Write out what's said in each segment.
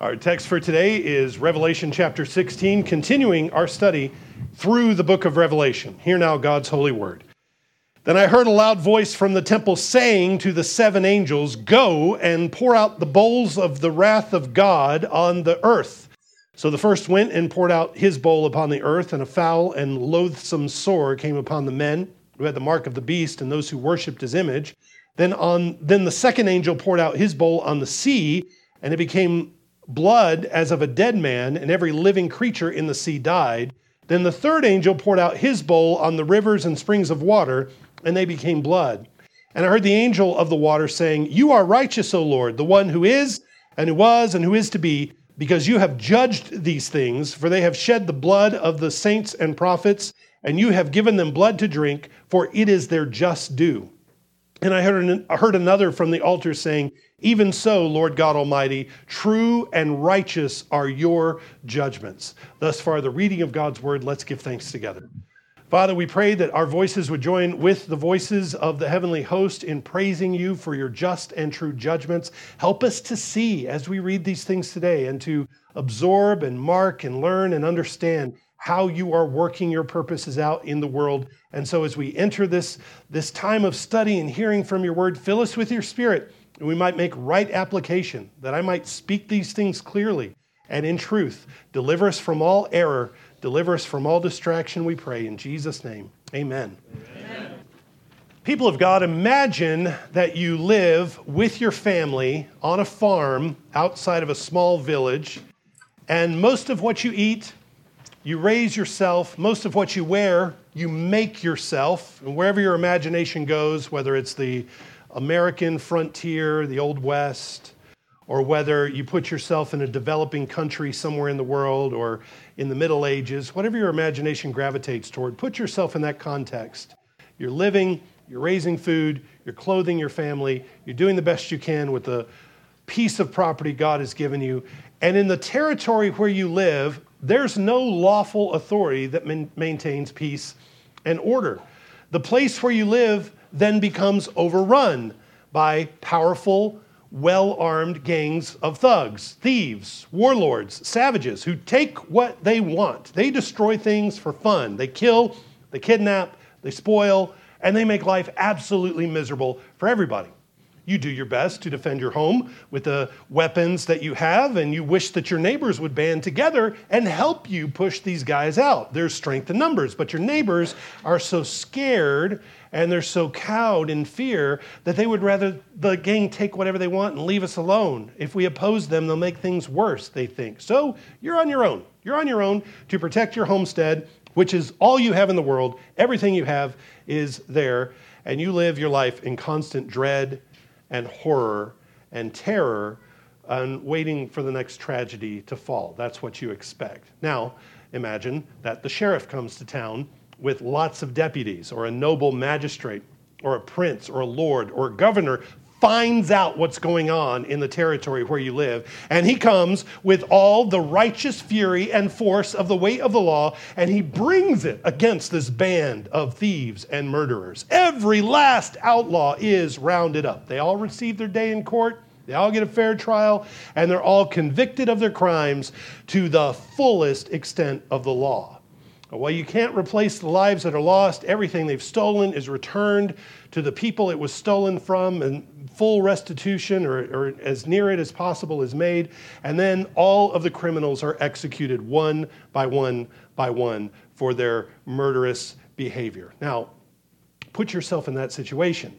Our text for today is Revelation chapter 16, continuing our study through the book of Revelation. Hear now God's holy word. Then I heard a loud voice from the temple saying to the seven angels, Go and pour out the bowls of the wrath of God on the earth. So the first went and poured out his bowl upon the earth, and a foul and loathsome sore came upon the men who had the mark of the beast and those who worshipped his image. Then on then the second angel poured out his bowl on the sea, and it became blood as of a dead man, and every living creature in the sea died. Then the third angel poured out his bowl on the rivers and springs of water, and they became blood. And I heard the angel of the water saying, You are righteous, O Lord, the one who is, and who was, and who is to be, because you have judged these things, for they have shed the blood of the saints and prophets, and you have given them blood to drink, for it is their just due. And I heard, I heard another from the altar saying, Even so, Lord God Almighty, true and righteous are your judgments. Thus far, the reading of God's word, let's give thanks together. Father, we pray that our voices would join with the voices of the heavenly host in praising you for your just and true judgments. Help us to see as we read these things today and to absorb and mark and learn and understand how you are working your purposes out in the world. And so as we enter this, this time of study and hearing from your word, fill us with your spirit, and we might make right application, that I might speak these things clearly and in truth. Deliver us from all error, deliver us from all distraction, we pray. In Jesus' name, amen. amen. People of God, imagine that you live with your family on a farm outside of a small village, and most of what you eat you raise yourself. Most of what you wear, you make yourself. And wherever your imagination goes, whether it's the American frontier, the Old West, or whether you put yourself in a developing country somewhere in the world or in the Middle Ages, whatever your imagination gravitates toward, put yourself in that context. You're living, you're raising food, you're clothing your family, you're doing the best you can with the piece of property God has given you. And in the territory where you live, there's no lawful authority that man- maintains peace and order. The place where you live then becomes overrun by powerful, well armed gangs of thugs, thieves, warlords, savages who take what they want. They destroy things for fun. They kill, they kidnap, they spoil, and they make life absolutely miserable for everybody. You do your best to defend your home with the weapons that you have, and you wish that your neighbors would band together and help you push these guys out. There's strength in numbers, but your neighbors are so scared and they're so cowed in fear that they would rather the gang take whatever they want and leave us alone. If we oppose them, they'll make things worse, they think. So you're on your own. You're on your own to protect your homestead, which is all you have in the world. Everything you have is there, and you live your life in constant dread and horror and terror and waiting for the next tragedy to fall. That's what you expect. Now, imagine that the sheriff comes to town with lots of deputies, or a noble magistrate, or a prince, or a lord, or a governor finds out what's going on in the territory where you live. And he comes with all the righteous fury and force of the weight of the law, and he brings it against this band of thieves and murderers. Every last outlaw is rounded up. They all receive their day in court. They all get a fair trial, and they're all convicted of their crimes to the fullest extent of the law. Well, you can't replace the lives that are lost. Everything they've stolen is returned to the people it was stolen from, and full restitution or, or, as near it as possible is made. And then all of the criminals are executed one by one by one for their murderous behavior. Now, put yourself in that situation.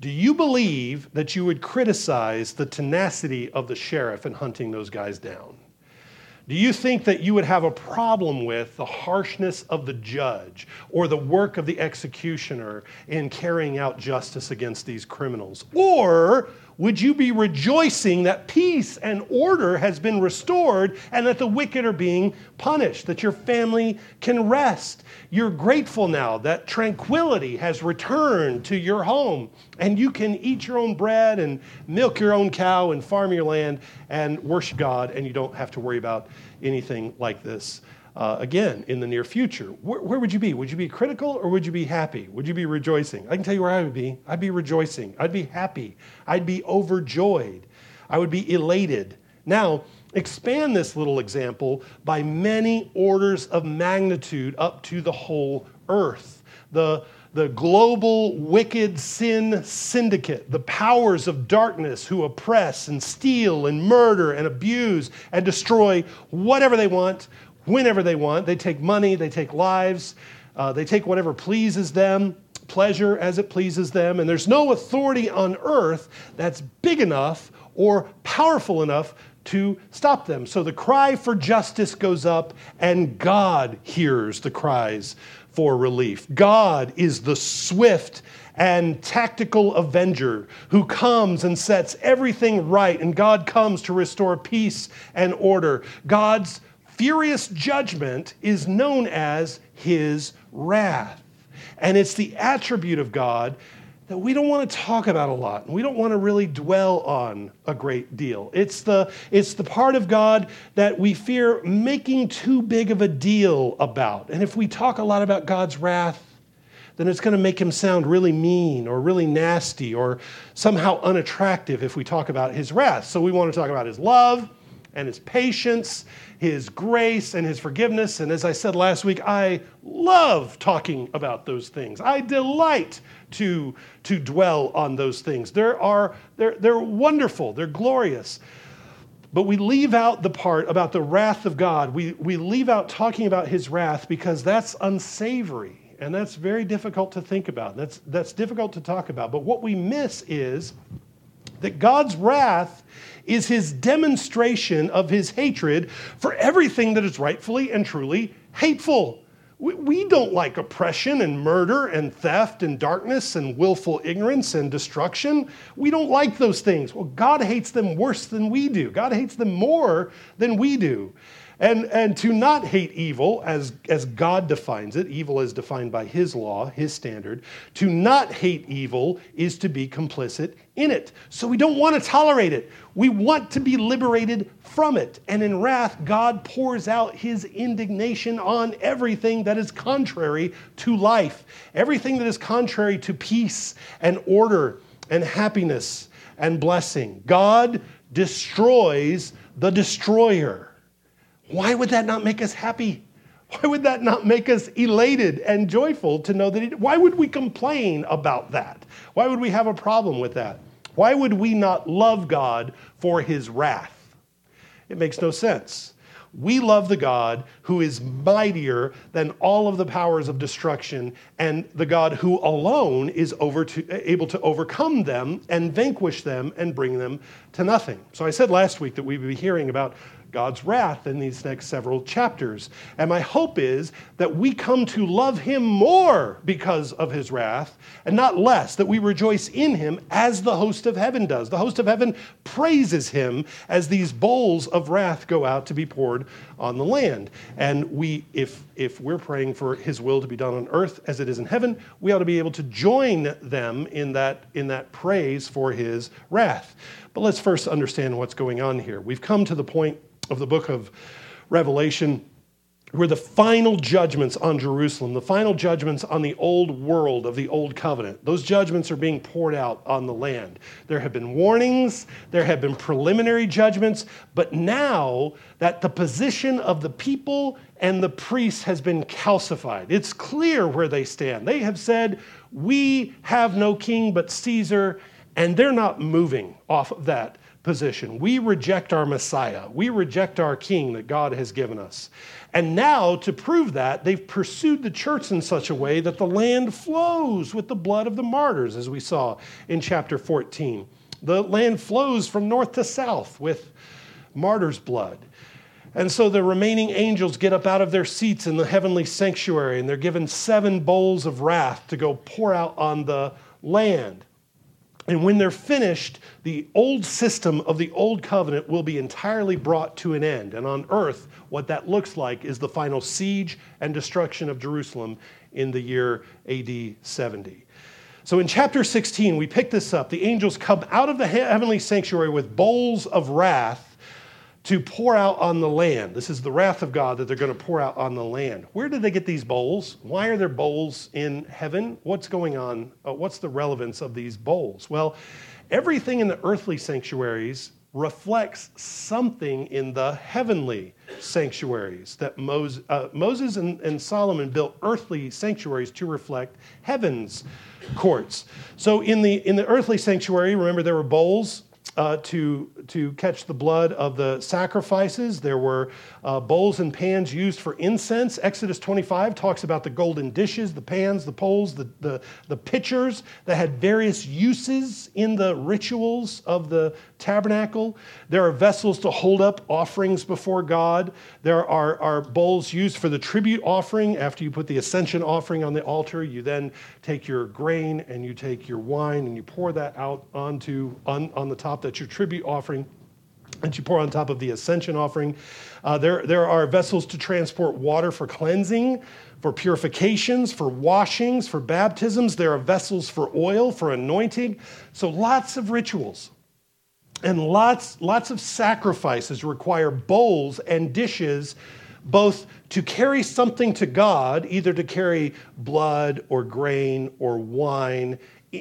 Do you believe that you would criticize the tenacity of the sheriff in hunting those guys down? Do you think that you would have a problem with the harshness of the judge or the work of the executioner in carrying out justice against these criminals? Or would you be rejoicing that peace and order has been restored and that the wicked are being punished, that your family can rest? You're grateful now that tranquility has returned to your home and you can eat your own bread and milk your own cow and farm your land and worship God and you don't have to worry about anything like this uh, again in the near future. Where, where, would you be? Would you be critical or would you be happy? Would you be rejoicing? I can tell you where I would be. I'd be rejoicing. I'd be happy. I'd be overjoyed. I would be elated. Now, expand this little example by many orders of magnitude up to the whole earth. The, the global wicked sin syndicate, the powers of darkness who oppress and steal and murder and abuse and destroy whatever they want, whenever they want. They take money, they take lives, uh, they take whatever pleases them, pleasure as it pleases them. And there's no authority on earth that's big enough or powerful enough to stop them. So the cry for justice goes up, and God hears the cries for relief. God is the swift and tactical avenger who comes and sets everything right, and God comes to restore peace and order. God's furious judgment is known as his wrath. And it's the attribute of God that we don't want to talk about a lot and we don't want to really dwell on a great deal. It's the, it's the part of God that we fear making too big of a deal about. And if we talk a lot about God's wrath, then it's going to make him sound really mean or really nasty or somehow unattractive if we talk about his wrath. So we want to talk about his love and his patience, his grace and his forgiveness. And as I said last week, I love talking about those things. I delight to, to dwell on those things. There are, they're, they're wonderful, they're glorious. But we leave out the part about the wrath of God. We, we leave out talking about his wrath because that's unsavory. And that's very difficult to think about. That's, that's difficult to talk about. But what we miss is that God's wrath is his demonstration of his hatred for everything that is rightfully and truly hateful. We don't like oppression and murder and theft and darkness and willful ignorance and destruction. We don't like those things. Well, God hates them worse than we do. God hates them more than we do. And, and to not hate evil, as, as God defines it, evil is defined by His law, His standard, to not hate evil is to be complicit in it. So we don't want to tolerate it. We want to be liberated from it. And in wrath, God pours out His indignation on everything that is contrary to life, everything that is contrary to peace and order and happiness and blessing. God destroys the destroyer. Why would that not make us happy? Why would that not make us elated and joyful to know that? It, why would we complain about that? Why would we have a problem with that? Why would we not love God for his wrath? It makes no sense. We love the God who is mightier than all of the powers of destruction, and the God who alone is to, able to overcome them and vanquish them and bring them to nothing. So I said last week that we would be hearing about God's wrath in these next several chapters. And my hope is that we come to love him more because of his wrath and not less, that we rejoice in him as the host of heaven does. The host of heaven praises him as these bowls of wrath go out to be poured on the land. And we, if, if we're praying for his will to be done on earth as it is in heaven, we ought to be able to join them in that, in that praise for his wrath. But let's first understand what's going on here. We've come to the point of the book of Revelation, where the final judgments on Jerusalem, the final judgments on the old world of the old covenant, those judgments are being poured out on the land. There have been warnings, there have been preliminary judgments, but now that the position of the people and the priests has been calcified, it's clear where they stand. They have said, We have no king but Caesar, and they're not moving off of that position. We reject our Messiah. We reject our King that God has given us. And now, to prove that, they've pursued the church in such a way that the land flows with the blood of the martyrs, as we saw in chapter 14. The land flows from north to south with martyrs' blood. And so the remaining angels get up out of their seats in the heavenly sanctuary and they're given seven bowls of wrath to go pour out on the land. And when they're finished, the old system of the old covenant will be entirely brought to an end. And on earth, what that looks like is the final siege and destruction of Jerusalem in the year AD 70. So in chapter 16, we pick this up. The angels come out of the heavenly sanctuary with bowls of wrath to pour out on the land. This is the wrath of God that they're going to pour out on the land. Where did they get these bowls? Why are there bowls in heaven? What's going on? Uh, what's the relevance of these bowls? Well, everything in the earthly sanctuaries reflects something in the heavenly sanctuaries that Moses, uh, Moses and, and Solomon built earthly sanctuaries to reflect heaven's courts. So in the in the earthly sanctuary, remember there were bowls uh, to, to catch the blood of the sacrifices. There were uh, bowls and pans used for incense. Exodus 25 talks about the golden dishes, the pans, the poles, the, the, the pitchers that had various uses in the rituals of the tabernacle. There are vessels to hold up offerings before God. There are, are bowls used for the tribute offering. After you put the ascension offering on the altar, you then take your grain and you take your wine and you pour that out onto on, on the top. That's your tribute offering that you pour on top of the ascension offering. Uh, there, there are vessels to transport water for cleansing, for purifications, for washings, for baptisms. There are vessels for oil, for anointing. So lots of rituals. And lots, lots of sacrifices require bowls and dishes, both to carry something to God, either to carry blood or grain or wine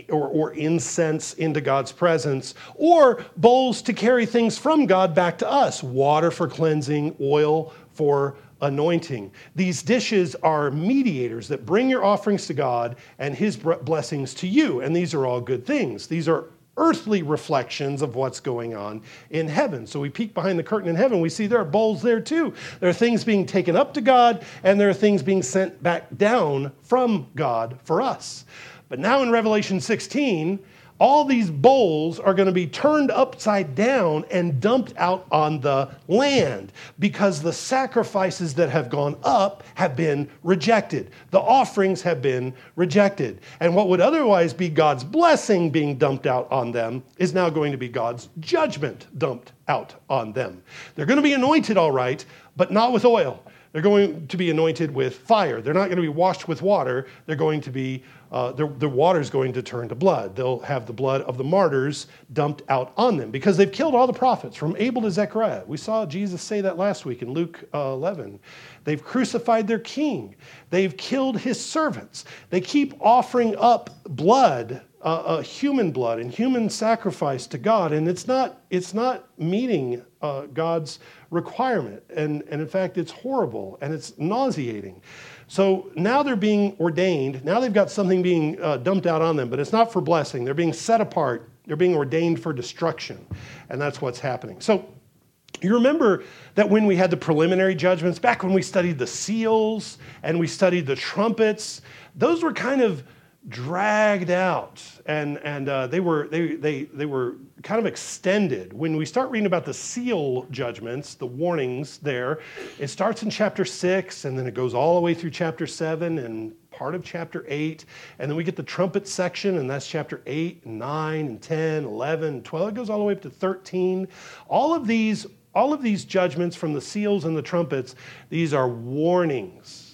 or, or, incense into God's presence, or bowls to carry things from God back to us water for cleansing, oil for anointing. These dishes are mediators that bring your offerings to God and His blessings to you. And these are all good things. These are earthly reflections of what's going on in heaven. So we peek behind the curtain in heaven, we see there are bowls there too. There are things being taken up to God, and there are things being sent back down from God for us. But now in Revelation 16, all these bowls are going to be turned upside down and dumped out on the land because the sacrifices that have gone up have been rejected. The offerings have been rejected. And what would otherwise be God's blessing being dumped out on them is now going to be God's judgment dumped out on them. They're going to be anointed, all right, but not with oil. They're going to be anointed with fire. They're not going to be washed with water. They're going to be, uh, the, the water is going to turn to blood. They'll have the blood of the martyrs dumped out on them because they've killed all the prophets from Abel to Zechariah. We saw Jesus say that last week in Luke uh, 11. They've crucified their king. They've killed his servants. They keep offering up blood human blood and human sacrifice to God, and it's not, it's not meeting uh, God's requirement. And, and in fact, it's horrible and it's nauseating. So now they're being ordained. Now they've got something being uh, dumped out on them, but it's not for blessing. They're being set apart, they're being ordained for destruction. And that's what's happening. So you remember that when we had the preliminary judgments, back when we studied the seals and we studied the trumpets, those were kind of dragged out and, and uh, they, were, they, they, they were kind of extended. When we start reading about the seal judgments, the warnings there, it starts in chapter 6 and then it goes all the way through chapter 7 and part of chapter 8. And then we get the trumpet section, and that's chapter 8 and 9 and 10, 11, 12. It goes all the way up to 13. All of these, all of these judgments from the seals and the trumpets, these are warnings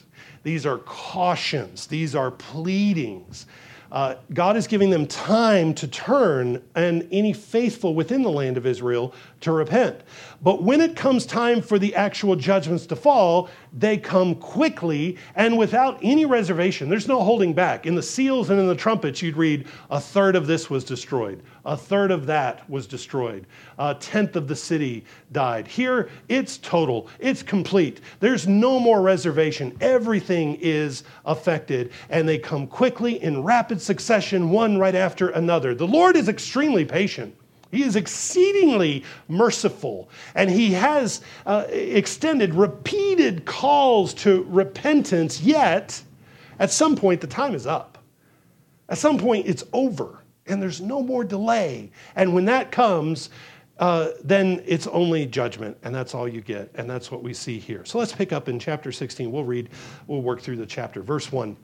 these are cautions, these are pleadings. Uh, God is giving them time to turn and any faithful within the land of Israel to repent. But when it comes time for the actual judgments to fall, they come quickly and without any reservation. There's no holding back. In the seals and in the trumpets, you'd read a third of this was destroyed, a third of that was destroyed, a tenth of the city died. Here, it's total, it's complete. There's no more reservation. Everything is affected, and they come quickly in rapid succession, one right after another. The Lord is extremely patient. He is exceedingly merciful, and he has uh, extended repeated calls to repentance, yet at some point the time is up. At some point it's over, and there's no more delay. And when that comes, uh, then it's only judgment, and that's all you get. And that's what we see here. So let's pick up in chapter 16. We'll read, we'll work through the chapter. Verse 1.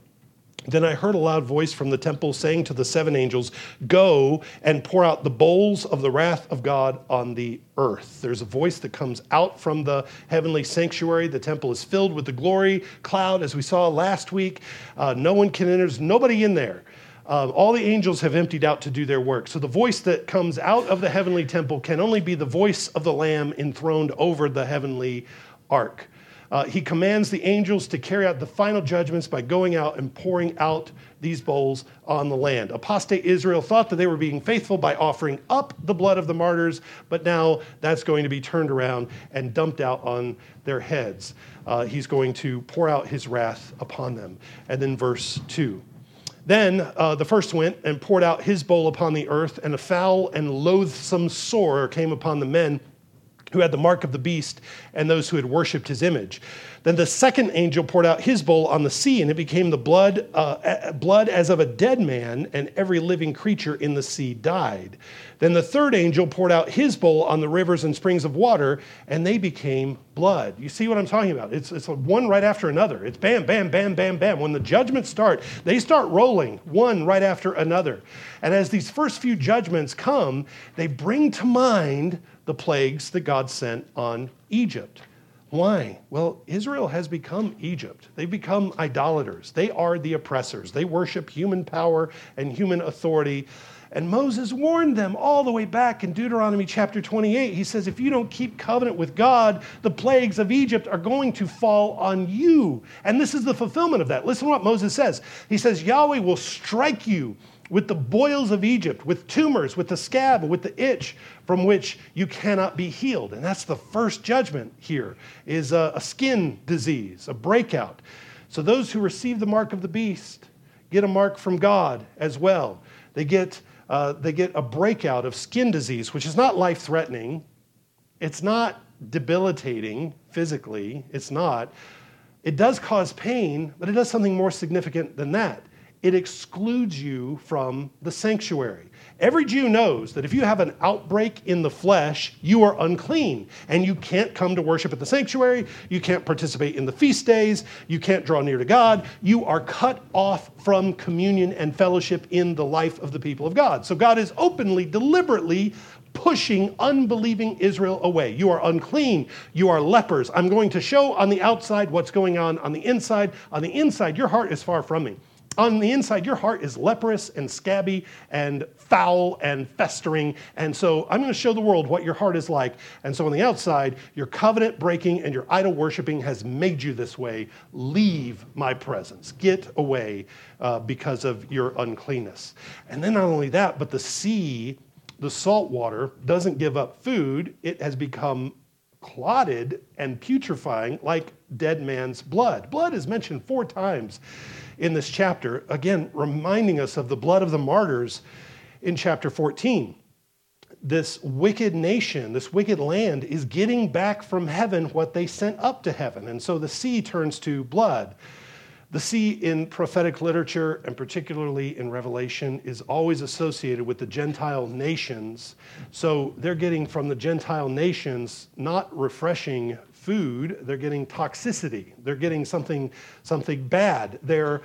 Then I heard a loud voice from the temple saying to the seven angels, Go and pour out the bowls of the wrath of God on the earth. There's a voice that comes out from the heavenly sanctuary. The temple is filled with the glory cloud, as we saw last week. Uh, no one can enter, there's nobody in there. Uh, all the angels have emptied out to do their work. So the voice that comes out of the heavenly temple can only be the voice of the Lamb enthroned over the heavenly ark. Uh, he commands the angels to carry out the final judgments by going out and pouring out these bowls on the land. Apostate Israel thought that they were being faithful by offering up the blood of the martyrs, but now that's going to be turned around and dumped out on their heads. Uh, he's going to pour out his wrath upon them. And then verse 2. Then uh, the first went and poured out his bowl upon the earth, and a foul and loathsome sore came upon the men who had the mark of the beast and those who had worshipped his image. Then the second angel poured out his bowl on the sea, and it became the blood, uh, blood as of a dead man, and every living creature in the sea died. Then the third angel poured out his bowl on the rivers and springs of water, and they became blood. You see what I'm talking about? It's, it's one right after another. It's bam, bam, bam, bam, bam. When the judgments start, they start rolling one right after another. And as these first few judgments come, they bring to mind the plagues that God sent on Egypt. Why? Well, Israel has become Egypt. They've become idolaters. They are the oppressors. They worship human power and human authority. And Moses warned them all the way back in Deuteronomy chapter 28. He says, If you don't keep covenant with God, the plagues of Egypt are going to fall on you. And this is the fulfillment of that. Listen to what Moses says. He says, Yahweh will strike you with the boils of Egypt, with tumors, with the scab, with the itch from which you cannot be healed. And that's the first judgment here is a, a skin disease, a breakout. So those who receive the mark of the beast get a mark from God as well. They get, uh, they get a breakout of skin disease, which is not life threatening. It's not debilitating physically. It's not. It does cause pain, but it does something more significant than that it excludes you from the sanctuary. Every Jew knows that if you have an outbreak in the flesh, you are unclean and you can't come to worship at the sanctuary. You can't participate in the feast days. You can't draw near to God. You are cut off from communion and fellowship in the life of the people of God. So God is openly, deliberately pushing unbelieving Israel away. You are unclean. You are lepers. I'm going to show on the outside what's going on on the inside. On the inside, your heart is far from me on the inside, your heart is leprous and scabby and foul and festering. And so I'm going to show the world what your heart is like. And so on the outside, your covenant breaking and your idol worshiping has made you this way. Leave my presence. Get away uh, because of your uncleanness. And then not only that, but the sea, the salt water, doesn't give up food. It has become clotted and putrefying like dead man's blood. Blood is mentioned four times in this chapter, again, reminding us of the blood of the martyrs in chapter 14. This wicked nation, this wicked land, is getting back from heaven what they sent up to heaven. And so the sea turns to blood. The sea in prophetic literature, and particularly in Revelation, is always associated with the Gentile nations. So they're getting from the Gentile nations not refreshing food, they're getting toxicity. They're getting something, something bad. They're,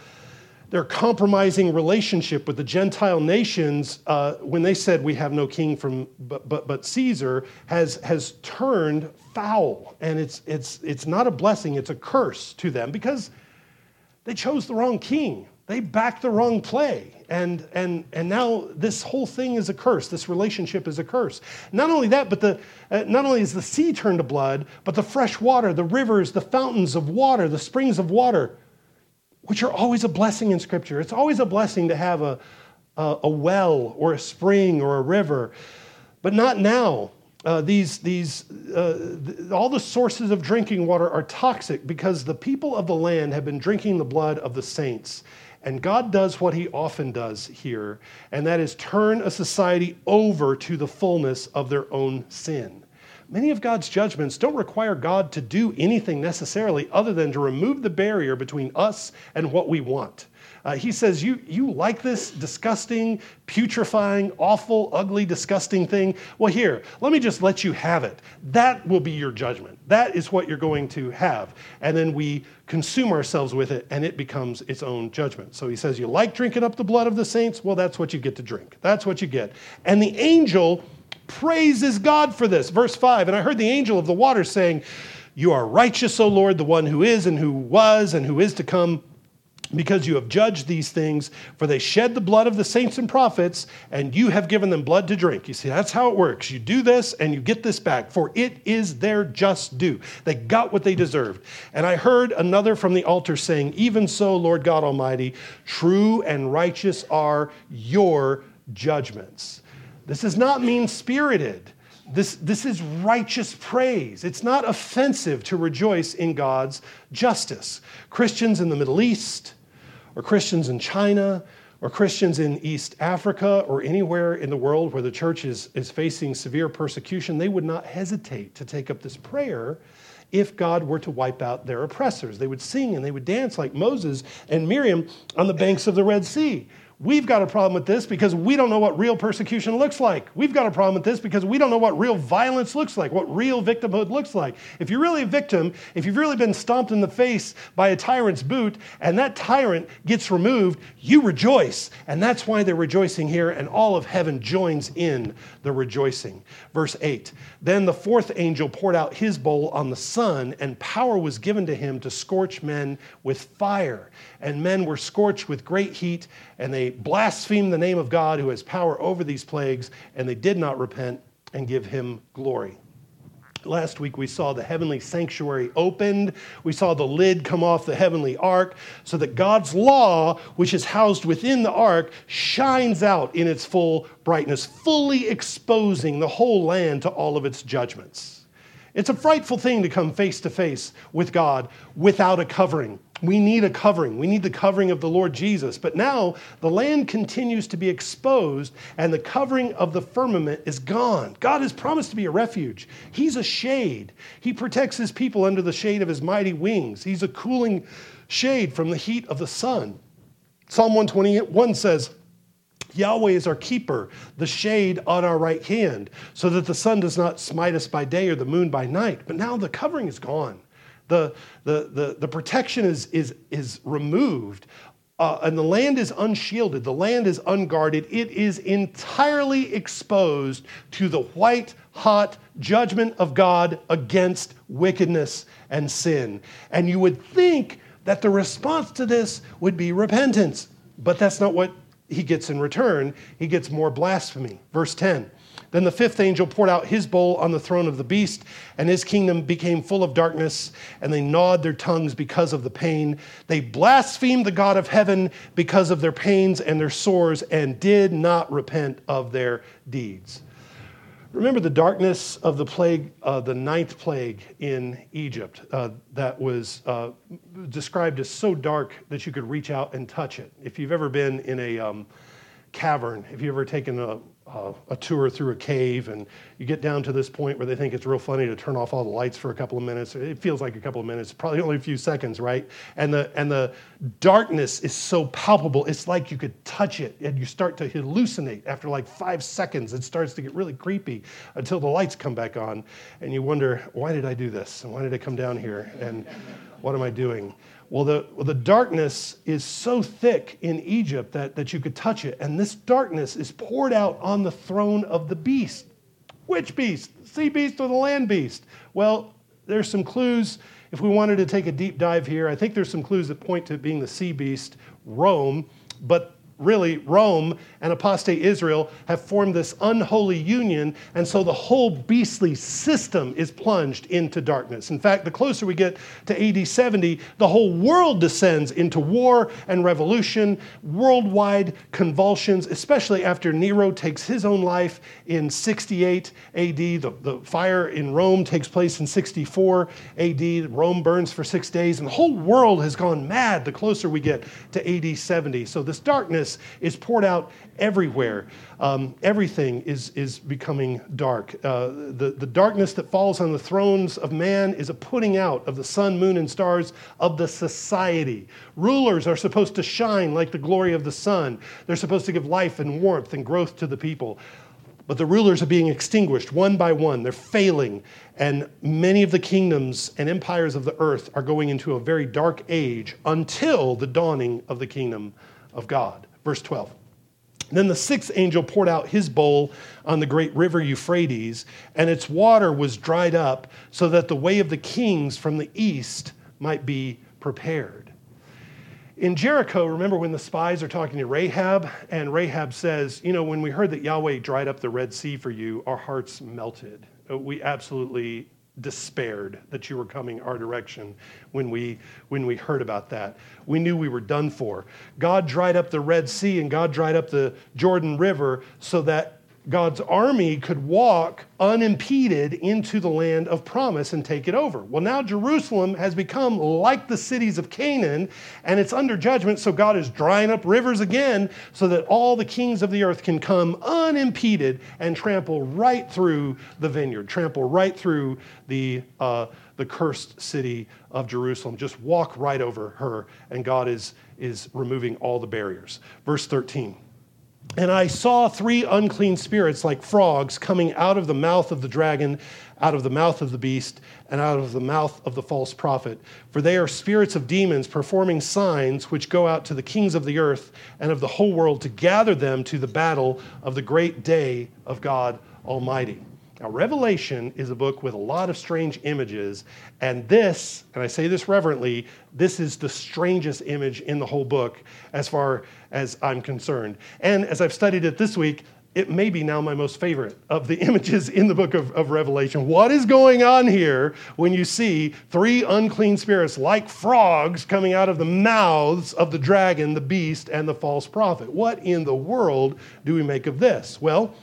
their compromising relationship with the Gentile nations, uh, when they said we have no king from but, but, but Caesar, has, has turned foul. And it's, it's, it's not a blessing, it's a curse to them because they chose the wrong king. They backed the wrong play. And, and, and now this whole thing is a curse. This relationship is a curse. Not only that, but the, uh, not only is the sea turned to blood, but the fresh water, the rivers, the fountains of water, the springs of water, which are always a blessing in Scripture. It's always a blessing to have a, a, a well or a spring or a river, but not now. Uh, these, these, uh, th- all the sources of drinking water are toxic because the people of the land have been drinking the blood of the saints. And God does what he often does here, and that is turn a society over to the fullness of their own sin. Many of God's judgments don't require God to do anything necessarily other than to remove the barrier between us and what we want. Uh, he says, you, you like this disgusting, putrefying, awful, ugly, disgusting thing? Well, here, let me just let you have it. That will be your judgment. That is what you're going to have. And then we consume ourselves with it, and it becomes its own judgment. So he says, You like drinking up the blood of the saints? Well, that's what you get to drink. That's what you get. And the angel praises God for this. Verse 5 And I heard the angel of the waters saying, You are righteous, O Lord, the one who is and who was and who is to come because you have judged these things, for they shed the blood of the saints and prophets, and you have given them blood to drink. You see, that's how it works. You do this and you get this back, for it is their just due. They got what they deserved. And I heard another from the altar saying, Even so, Lord God Almighty, true and righteous are your judgments. This is not mean spirited. This, this is righteous praise. It's not offensive to rejoice in God's justice. Christians in the Middle East, or Christians in China, or Christians in East Africa, or anywhere in the world where the church is, is facing severe persecution, they would not hesitate to take up this prayer if God were to wipe out their oppressors. They would sing and they would dance like Moses and Miriam on the banks of the Red Sea. We've got a problem with this because we don't know what real persecution looks like. We've got a problem with this because we don't know what real violence looks like, what real victimhood looks like. If you're really a victim, if you've really been stomped in the face by a tyrant's boot and that tyrant gets removed, you rejoice. And that's why they're rejoicing here, and all of heaven joins in the rejoicing. Verse 8 Then the fourth angel poured out his bowl on the sun, and power was given to him to scorch men with fire. And men were scorched with great heat and they blasphemed the name of God who has power over these plagues, and they did not repent and give him glory. Last week we saw the heavenly sanctuary opened. We saw the lid come off the heavenly ark so that God's law, which is housed within the ark, shines out in its full brightness, fully exposing the whole land to all of its judgments. It's a frightful thing to come face to face with God without a covering. We need a covering. We need the covering of the Lord Jesus. But now the land continues to be exposed and the covering of the firmament is gone. God has promised to be a refuge. He's a shade. He protects his people under the shade of his mighty wings. He's a cooling shade from the heat of the sun. Psalm 121 says, Yahweh is our keeper, the shade on our right hand, so that the sun does not smite us by day or the moon by night. But now the covering is gone. The, the, the, the protection is, is, is removed, uh, and the land is unshielded. The land is unguarded. It is entirely exposed to the white hot judgment of God against wickedness and sin. And you would think that the response to this would be repentance, but that's not what he gets in return. He gets more blasphemy. Verse 10 then the fifth angel poured out his bowl on the throne of the beast, and his kingdom became full of darkness, and they gnawed their tongues because of the pain. They blasphemed the God of heaven because of their pains and their sores, and did not repent of their deeds. Remember the darkness of the plague, uh, the ninth plague in Egypt, uh, that was uh, described as so dark that you could reach out and touch it. If you've ever been in a um, cavern, if you've ever taken a uh, a tour through a cave, and you get down to this point where they think it's real funny to turn off all the lights for a couple of minutes. It feels like a couple of minutes, probably only a few seconds, right? And the and the darkness is so palpable. It's like you could touch it, and you start to hallucinate after like five seconds. It starts to get really creepy until the lights come back on, and you wonder, why did I do this? And why did I come down here? And what am I doing? Well, the, well, the darkness is so thick in Egypt that, that you could touch it. And this darkness is poured out on the throne of the beast. Which beast? The sea beast or the land beast? Well, there's some clues. If we wanted to take a deep dive here, I think there's some clues that point to being the sea beast, Rome. But really, Rome and apostate Israel have formed this unholy union, and so the whole beastly system is plunged into darkness. In fact, the closer we get to AD 70, the whole world descends into war and revolution, worldwide convulsions, especially after Nero takes his own life in 68 AD. The, the fire in Rome takes place in 64 AD. Rome burns for six days, and the whole world has gone mad the closer we get to AD 70. So this darkness darkness is poured out everywhere. Um, everything is, is becoming dark. Uh, the, the darkness that falls on the thrones of man is a putting out of the sun, moon, and stars of the society. Rulers are supposed to shine like the glory of the sun, they're supposed to give life and warmth and growth to the people. But the rulers are being extinguished one by one. They're failing. And many of the kingdoms and empires of the earth are going into a very dark age until the dawning of the kingdom of God. Verse 12. Then the sixth angel poured out his bowl on the great river Euphrates, and its water was dried up, so that the way of the kings from the east might be prepared. in Jericho, remember when the spies are talking to Rahab, and Rahab says, You know, when we heard that Yahweh dried up the Red Sea for you, our hearts melted. Uh, we absolutely despaired that you were coming our direction when we when we heard about that. We knew we were done for. God dried up the red sea and god dried up the jordan river so that God's army could walk unimpeded into the land of promise and take it over. Well, now Jerusalem has become like the cities of Canaan and it's under judgment, so God is drying up rivers again so that all the kings of the earth can come unimpeded and trample right through the vineyard, trample right through the, uh, the cursed city of Jerusalem. Just walk right over her, and God is, is removing all the barriers. Verse 13. And I saw three unclean spirits like frogs coming out of the mouth of the dragon, out of the mouth of the beast, and out of the mouth of the false prophet. For they are spirits of demons performing signs which go out to the kings of the earth and of the whole world to gather them to the battle of the great day of God Almighty. Now, Revelation is a book with a lot of strange images, and this, and I say this reverently, this is the strangest image in the whole book as far as I'm concerned. And as I've studied it this week, it may be now my most favorite of the images in the book of, of, Revelation. What is going on here when you see three unclean spirits like frogs coming out of the mouths of the dragon, the beast, and the false prophet? What in the world do we make of this? Well,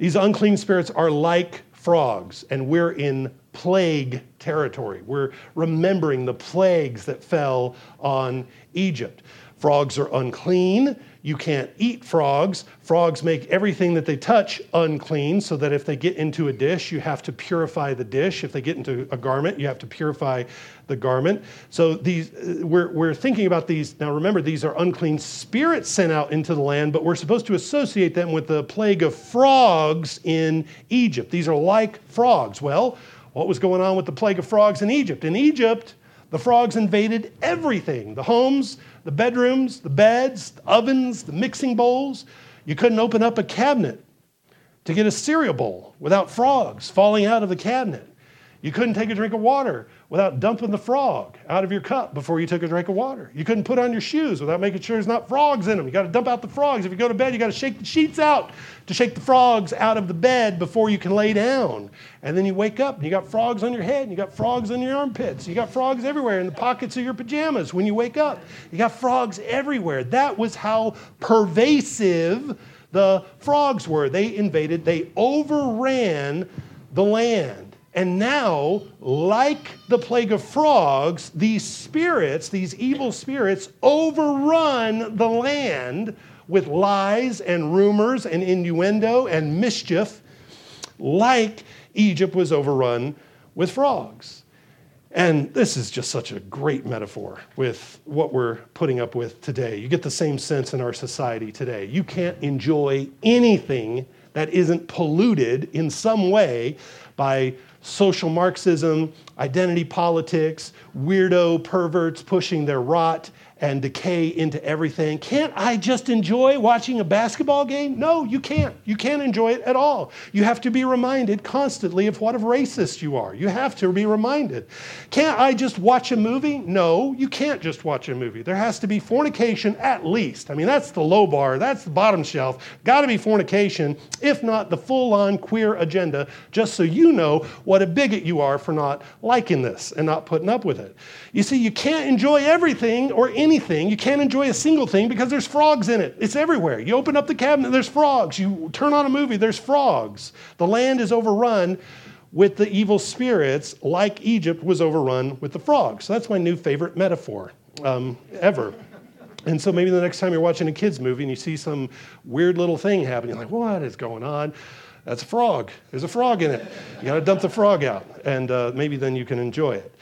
these unclean spirits are like frogs, and we're in plague territory. We're remembering the plagues that fell on Egypt. Frogs are unclean. You can't eat frogs. Frogs make everything that they touch unclean, so that if they get into a dish, you have to purify the dish. If they get into a garment, you have to purify the garment. So these, uh, we're, we're thinking about these. Now remember, these are unclean spirits sent out into the land, but we're supposed to associate them with the plague of frogs in Egypt. These are like frogs. Well, what was going on with the plague of frogs in Egypt? In Egypt, the frogs invaded everything the homes, the bedrooms, the beds, the ovens, the mixing bowls. You couldn't open up a cabinet to get a cereal bowl without frogs falling out of the cabinet. You couldn't take a drink of water without dumping the frog out of your cup before you took a drink of water. You couldn't put on your shoes without making sure there's not frogs in them. You got to dump out the frogs. If you go to bed, you got to shake the sheets out to shake the frogs out of the bed before you can lay down. And then you wake up and you got frogs on your head, and you got frogs on your armpits, you got frogs everywhere in the pockets of your pajamas when you wake up. You got frogs everywhere. That was how pervasive the frogs were. They invaded, they overran the land. And now, like the plague of frogs, these spirits, these evil spirits, overrun the land with lies and rumors and innuendo and mischief, like Egypt was overrun with frogs. And this is just such a great metaphor with what we're putting up with today. You get the same sense in our society today. You can't enjoy anything that isn't polluted in some way by social Marxism, identity politics, weirdo perverts pushing their rot and decay into everything. Can't I just enjoy watching a basketball game? No, you can't. You can't enjoy it at all. You have to be reminded constantly of what a racist you are. You have to be reminded. Can't I just watch a movie? No, you can't just watch a movie. There has to be fornication at least. I mean, that's the low bar, that's the bottom shelf. Got to be fornication, if not the full on queer agenda, just so you know what a bigot you are for not liking this and not putting up with it. You see, you can't enjoy everything or anything anything. You can't enjoy a single thing because there's frogs in it. It's everywhere. You open up the cabinet, there's frogs. You turn on a movie, there's frogs. The land is overrun with the evil spirits, like Egypt was overrun with the frogs. So that's my new favorite metaphor um, ever. And so maybe the next time you're watching a kids movie and you see some weird little thing happen, you're like, what is going on? That's a frog. There's a frog in it. You got to dump the frog out, and uh, maybe then you can enjoy it.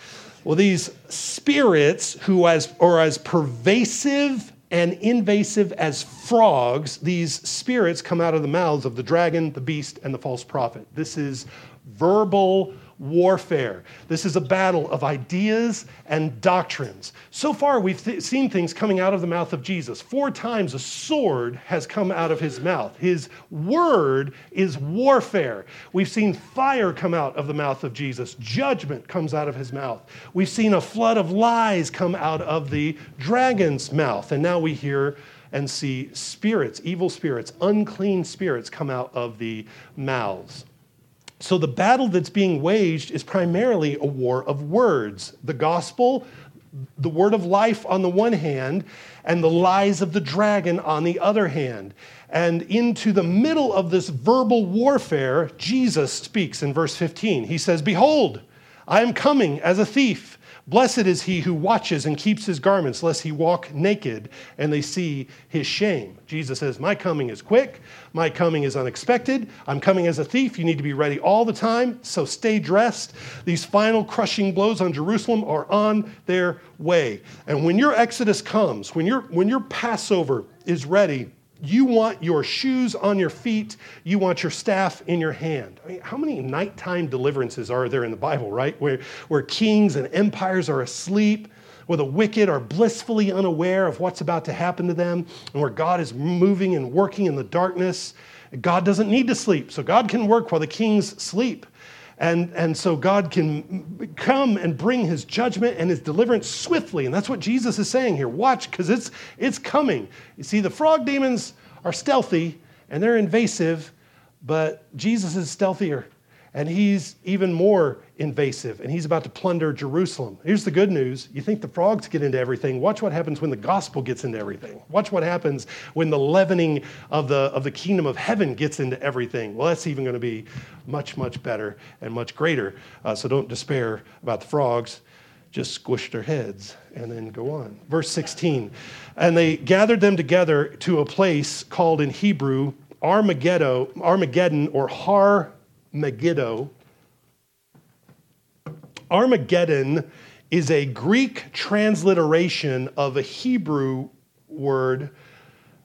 Well, these spirits who as, are as pervasive and invasive as frogs, these spirits come out of the mouths of the dragon, the beast, and the false prophet. This is verbal warfare. This is a battle of ideas and doctrines. So far, we've th- seen things coming out of the mouth of Jesus. Four times a sword has come out of his mouth. His word is warfare. We've seen fire come out of the mouth of Jesus, judgment comes out of his mouth. We've seen a flood of lies come out of the dragon's mouth. And now we hear and see spirits, evil spirits, unclean spirits come out of the mouths. So the battle that's being waged is primarily a war of words. The gospel, the word of life on the one hand, and the lies of the dragon on the other hand. And into the middle of this verbal warfare, Jesus speaks in verse 15. He says, Behold, I am coming as a thief. Blessed is he who watches and keeps his garments, lest he walk naked and they see his shame. Jesus says, My coming is quick. My coming is unexpected. I'm coming as a thief. You need to be ready all the time, so stay dressed. These final crushing blows on Jerusalem are on their way. And when your Exodus comes, when your, when your Passover is ready, you want your shoes on your feet. You want your staff in your hand. I mean, how many nighttime deliverances are there in the Bible, right? Where, where kings and empires are asleep, where the wicked are blissfully unaware of what's about to happen to them, and where God is moving and working in the darkness. God doesn't need to sleep, so God can work while the kings sleep. And, and so God can come and bring his judgment and his deliverance swiftly. And that's what Jesus is saying here. Watch, because it's, it's coming. You see, the frog demons are stealthy and they're invasive, but Jesus is stealthier and he's even more invasive, and he's about to plunder Jerusalem. Here's the good news you think the frogs get into everything. Watch what happens when the gospel gets into everything. Watch what happens when the leavening of the, of the kingdom of heaven gets into everything. Well, that's even going to be much, much better and much greater. Uh, so don't despair about the frogs. Just squish their heads and then go on. Verse 16. And they gathered them together to a place called in Hebrew Armageddon, Armageddon or Har Megiddo. Armageddon is a Greek transliteration of a Hebrew word,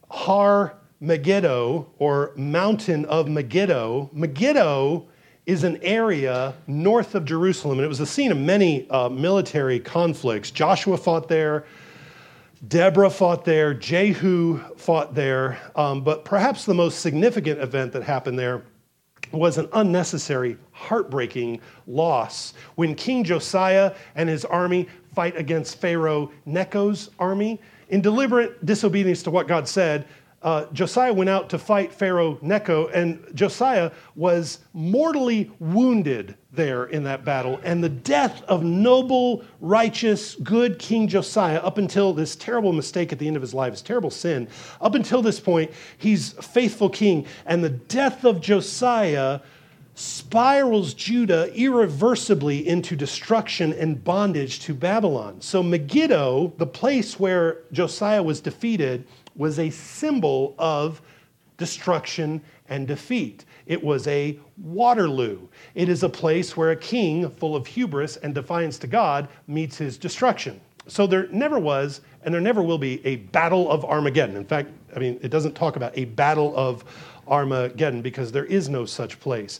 Har Megiddo, or mountain of Megiddo. Megiddo is an area north of Jerusalem, and it was the scene of many uh, military conflicts. Joshua fought there, Deborah fought there, Jehu fought there, um, but perhaps the most significant event that happened there was an unnecessary, heartbreaking loss. When King Josiah and his army fight against Pharaoh Necho's army, in deliberate disobedience to what God said, uh, Josiah went out to fight Pharaoh Necho, and Josiah was mortally wounded there in that battle. And the death of noble, righteous, good King Josiah, up until this terrible mistake at the end of his life, his terrible sin, up until this point, he's faithful king. And the death of Josiah spirals Judah irreversibly into destruction and bondage to Babylon. So Megiddo, the place where Josiah was defeated, was a symbol of destruction and defeat. It was a Waterloo. It is a place where a king, full of hubris and defiance to God, meets his destruction. So there never was, and there never will be, a battle of Armageddon. In fact, I mean, it doesn't talk about a battle of Armageddon because there is no such place.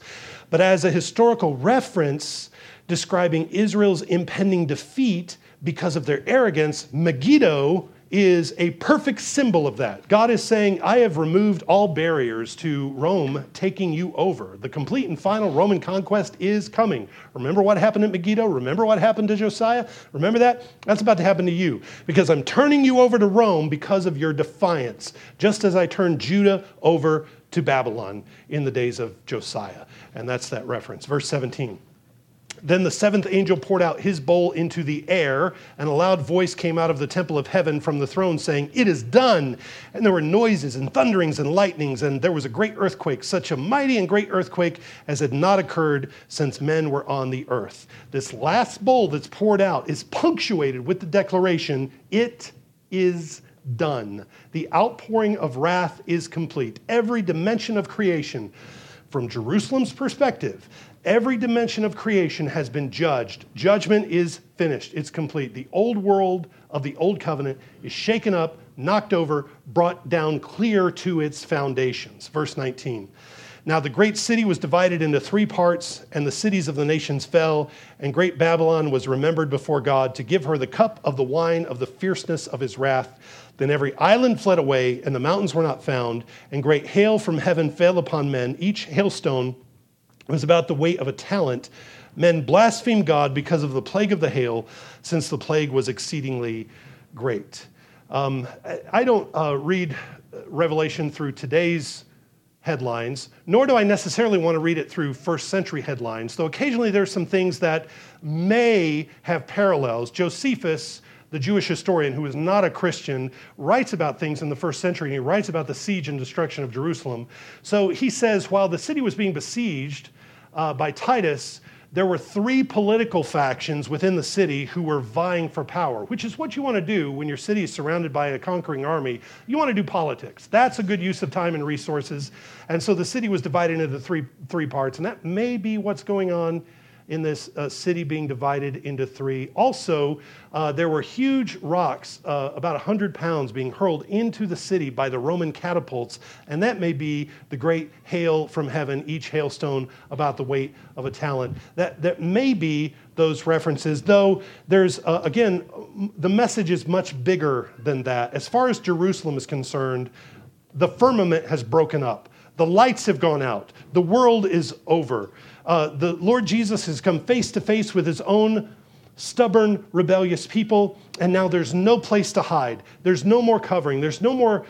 But as a historical reference describing Israel's impending defeat because of their arrogance, Megiddo is a perfect symbol of that. God is saying, I have removed all barriers to Rome taking you over. The complete and final Roman conquest is coming. Remember what happened at Megiddo? Remember what happened to Josiah? Remember that? That's about to happen to you because I'm turning you over to Rome because of your defiance, just as I turned Judah over to Babylon in the days of Josiah. And that's that reference. Verse 17. Then the seventh angel poured out his bowl into the air, and a loud voice came out of the temple of heaven from the throne, saying, It is done. And there were noises and thunderings and lightnings, and there was a great earthquake, such a mighty and great earthquake as had not occurred since men were on the earth. This last bowl that's poured out is punctuated with the declaration, It is done. The outpouring of wrath is complete. Every dimension of creation, from Jerusalem's perspective, Every dimension of creation has been judged. Judgment is finished, it's complete. The old world of the old covenant is shaken up, knocked over, brought down clear to its foundations. Verse 19. Now the great city was divided into three parts, and the cities of the nations fell, and great Babylon was remembered before God to give her the cup of the wine of the fierceness of his wrath. Then every island fled away, and the mountains were not found, and great hail from heaven fell upon men. Each hailstone was about the weight of a talent. Men blasphemed God because of the plague of the hail, since the plague was exceedingly great. Um, I don't uh, read Revelation through today's headlines, nor do I necessarily want to read it through first century headlines, though occasionally there's some things that may have parallels. Josephus, the Jewish historian who is not a Christian, writes about things in the first century, and he writes about the siege and destruction of Jerusalem. So he says, while the city was being besieged uh, by Titus, there were three political factions within the city who were vying for power, which is what you want to do when your city is surrounded by a conquering army. You want to do politics. That's a good use of time and resources. And so the city was divided into three, three parts, and that may be what's going on in this uh, city being divided into three. Also, uh, there were huge rocks, uh, about 100 pounds, being hurled into the city by the Roman catapults, and that may be the great hail from heaven, each hailstone about the weight of a talent. That, that may be those references, though there's, uh, again, the message is much bigger than that. As far as Jerusalem is concerned, the firmament has broken up. The lights have gone out. The world is over uh, the Lord Jesus has come face to face with his own stubborn, rebellious people, and now there's no place to hide. There's no more covering. There's no more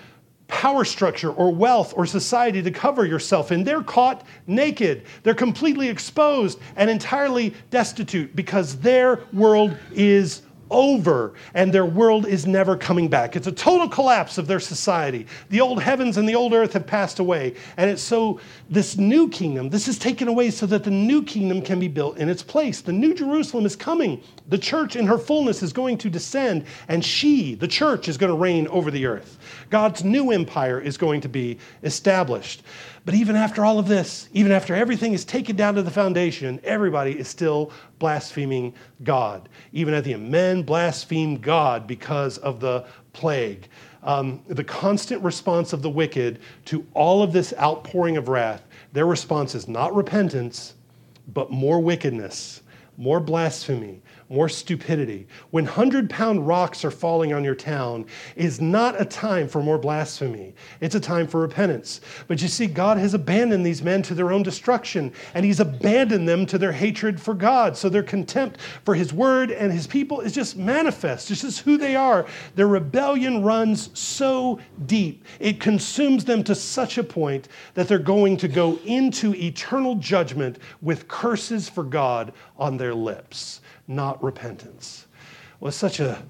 power structure or wealth or society to cover yourself in. They're caught naked. They're completely exposed and entirely destitute because their world is over and their world is never coming back. It's a total collapse of their society. The old heavens and the old earth have passed away. And it's so, this new kingdom, this is taken away so that the new kingdom can be built in its place. The new Jerusalem is coming. The church in her fullness is going to descend, and she, the church, is going to reign over the earth. God's new empire is going to be established. But even after all of this, even after everything is taken down to the foundation, everybody is still blaspheming God. Even at the end, men blaspheme God because of the plague. Um, the constant response of the wicked to all of this outpouring of wrath, their response is not repentance, but more wickedness, more blasphemy, more stupidity. When 100 pound rocks are falling on your town is not a time for more blasphemy. It's a time for repentance. But you see, God has abandoned these men to their own destruction, and He's abandoned them to their hatred for God. So their contempt for His word and His people is just manifest. This is who they are. Their rebellion runs so deep, it consumes them to such a point that they're going to go into eternal judgment with curses for God on their lips not repentance. It's such a,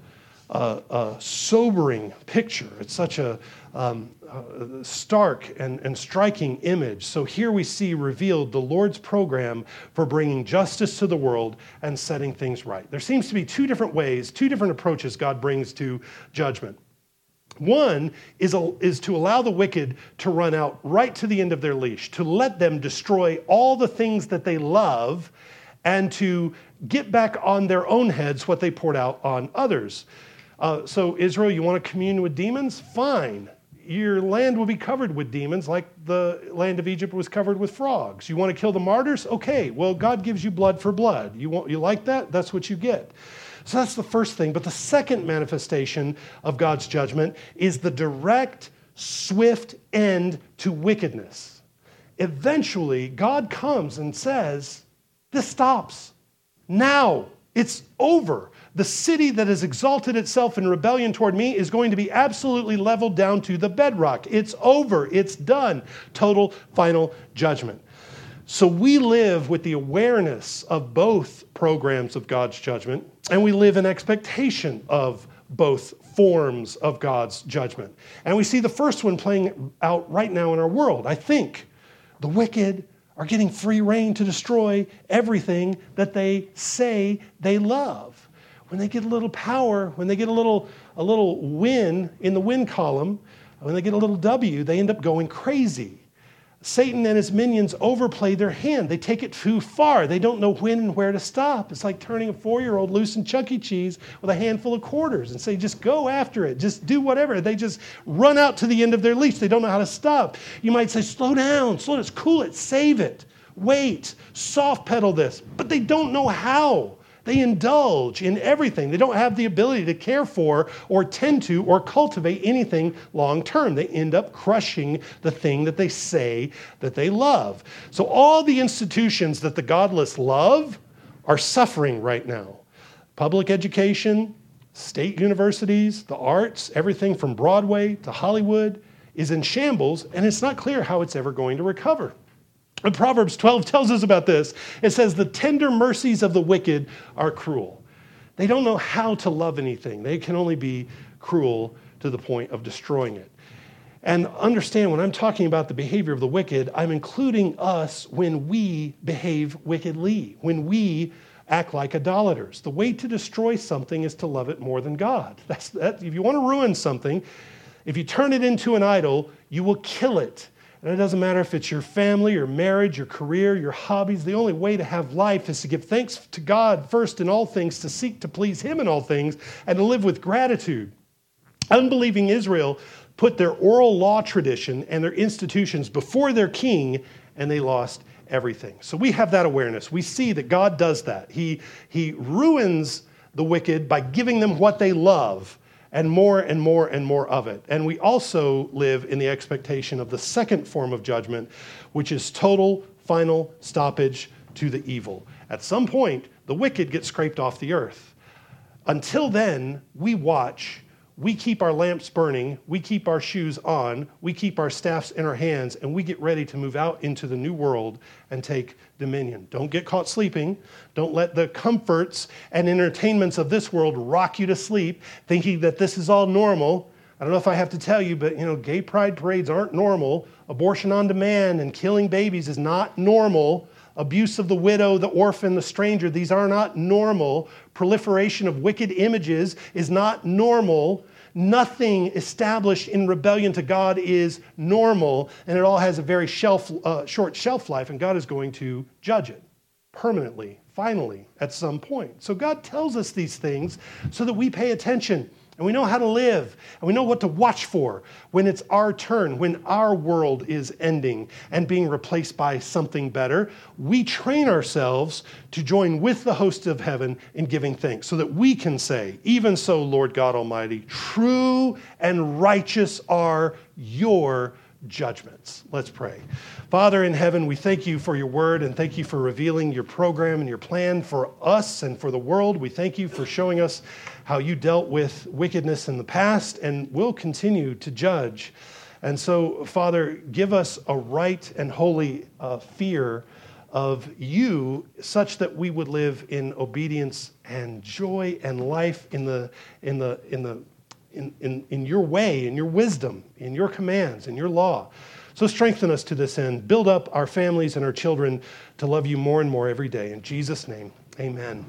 a, a sobering picture. It's such a, um, a stark and, and striking image. So here we see revealed the Lord's program for bringing justice to the world and setting things right. There seems to be two different ways, two different approaches God brings to judgment. One is, a, is to allow the wicked to run out right to the end of their leash, to let them destroy all the things that they love, and to get back on their own heads what they poured out on others. Uh, so, Israel, you want to commune with demons? Fine. Your land will be covered with demons like the land of Egypt was covered with frogs. You want to kill the martyrs? Okay, well, God gives you blood for blood. You, want, you like that? That's what you get. So that's the first thing. But the second manifestation of God's judgment is the direct, swift end to wickedness. Eventually, God comes and says, This stops. Now it's over. The city that has exalted itself in rebellion toward me is going to be absolutely leveled down to the bedrock. It's over. It's done. Total final judgment. So we live with the awareness of both programs of God's judgment, and we live in expectation of both forms of God's judgment. And we see the first one playing out right now in our world. I think the wicked are getting free reign to destroy everything that they say they love. When they get a little power, when they get a little, a little win in the win column, when they get a little W, they end up going crazy. Satan and his minions overplay their hand. They take it too far. They don't know when and where to stop. It's like turning a four year old loose in Chuck E. Cheese with a handful of quarters and say, just go after it, just do whatever. They just run out to the end of their leash. They don't know how to stop. You might say, slow down, slow down, cool it, save it, wait, soft pedal this. But they don't know how. They indulge in everything. They don't have the ability to care for or tend to or cultivate anything long term. They end up crushing the thing that they say that they love. So, all the institutions that the godless love are suffering right now public education, state universities, the arts, everything from Broadway to Hollywood is in shambles, and it's not clear how it's ever going to recover. And Proverbs 12 tells us about this. It says, The tender mercies of the wicked are cruel. They don't know how to love anything, they can only be cruel to the point of destroying it. And understand when I'm talking about the behavior of the wicked, I'm including us when we behave wickedly, when we act like idolaters. The way to destroy something is to love it more than God. That's that. If you want to ruin something, if you turn it into an idol, you will kill it. And it doesn't matter if it's your family, your marriage, your career, your hobbies. The only way to have life is to give thanks to God first in all things, to seek to please Him in all things, and to live with gratitude. Unbelieving Israel put their oral law tradition and their institutions before their king, and they lost everything. So we have that awareness. We see that God does that. He, he ruins the wicked by giving them what they love and more and more and more of it. And we also live in the expectation of the second form of judgment, which is total, final stoppage to the evil. At some point, the wicked get scraped off the earth. Until then, we watch we keep our lamps burning, we keep our shoes on, we keep our staffs in our hands, and we get ready to move out into the new world and take dominion. Don't get caught sleeping. Don't let the comforts and entertainments of this world rock you to sleep, thinking that this is all normal. I don't know if I have to tell you, but you know, gay pride parades aren't normal. Abortion on demand and killing babies is not normal. Abuse of the widow, the orphan, the stranger, these are not normal. Proliferation of wicked images is not normal. Nothing established in rebellion to God is normal, and it all has a very shelf, uh, short shelf life, and God is going to judge it permanently, finally, at some point. So God tells us these things so that we pay attention and we know how to live, and we know what to watch for when it's our turn, when our world is ending and being replaced by something better. We train ourselves to join with the host of heaven in giving thanks so that we can say, Even so, Lord God Almighty, true and righteous are your judgments. Let's pray. Father in heaven, we thank you for your word and thank you for revealing your program and your plan for us and for the world. We thank you for showing us how you dealt with wickedness in the past and will continue to judge. And so, Father, give us a right and holy uh, fear of you such that we would live in obedience and joy and life in the, in the, in the in, in, in your way, in your wisdom, in your commands, in your law. So strengthen us to this end. Build up our families and our children to love you more and more every day. In Jesus' name, amen.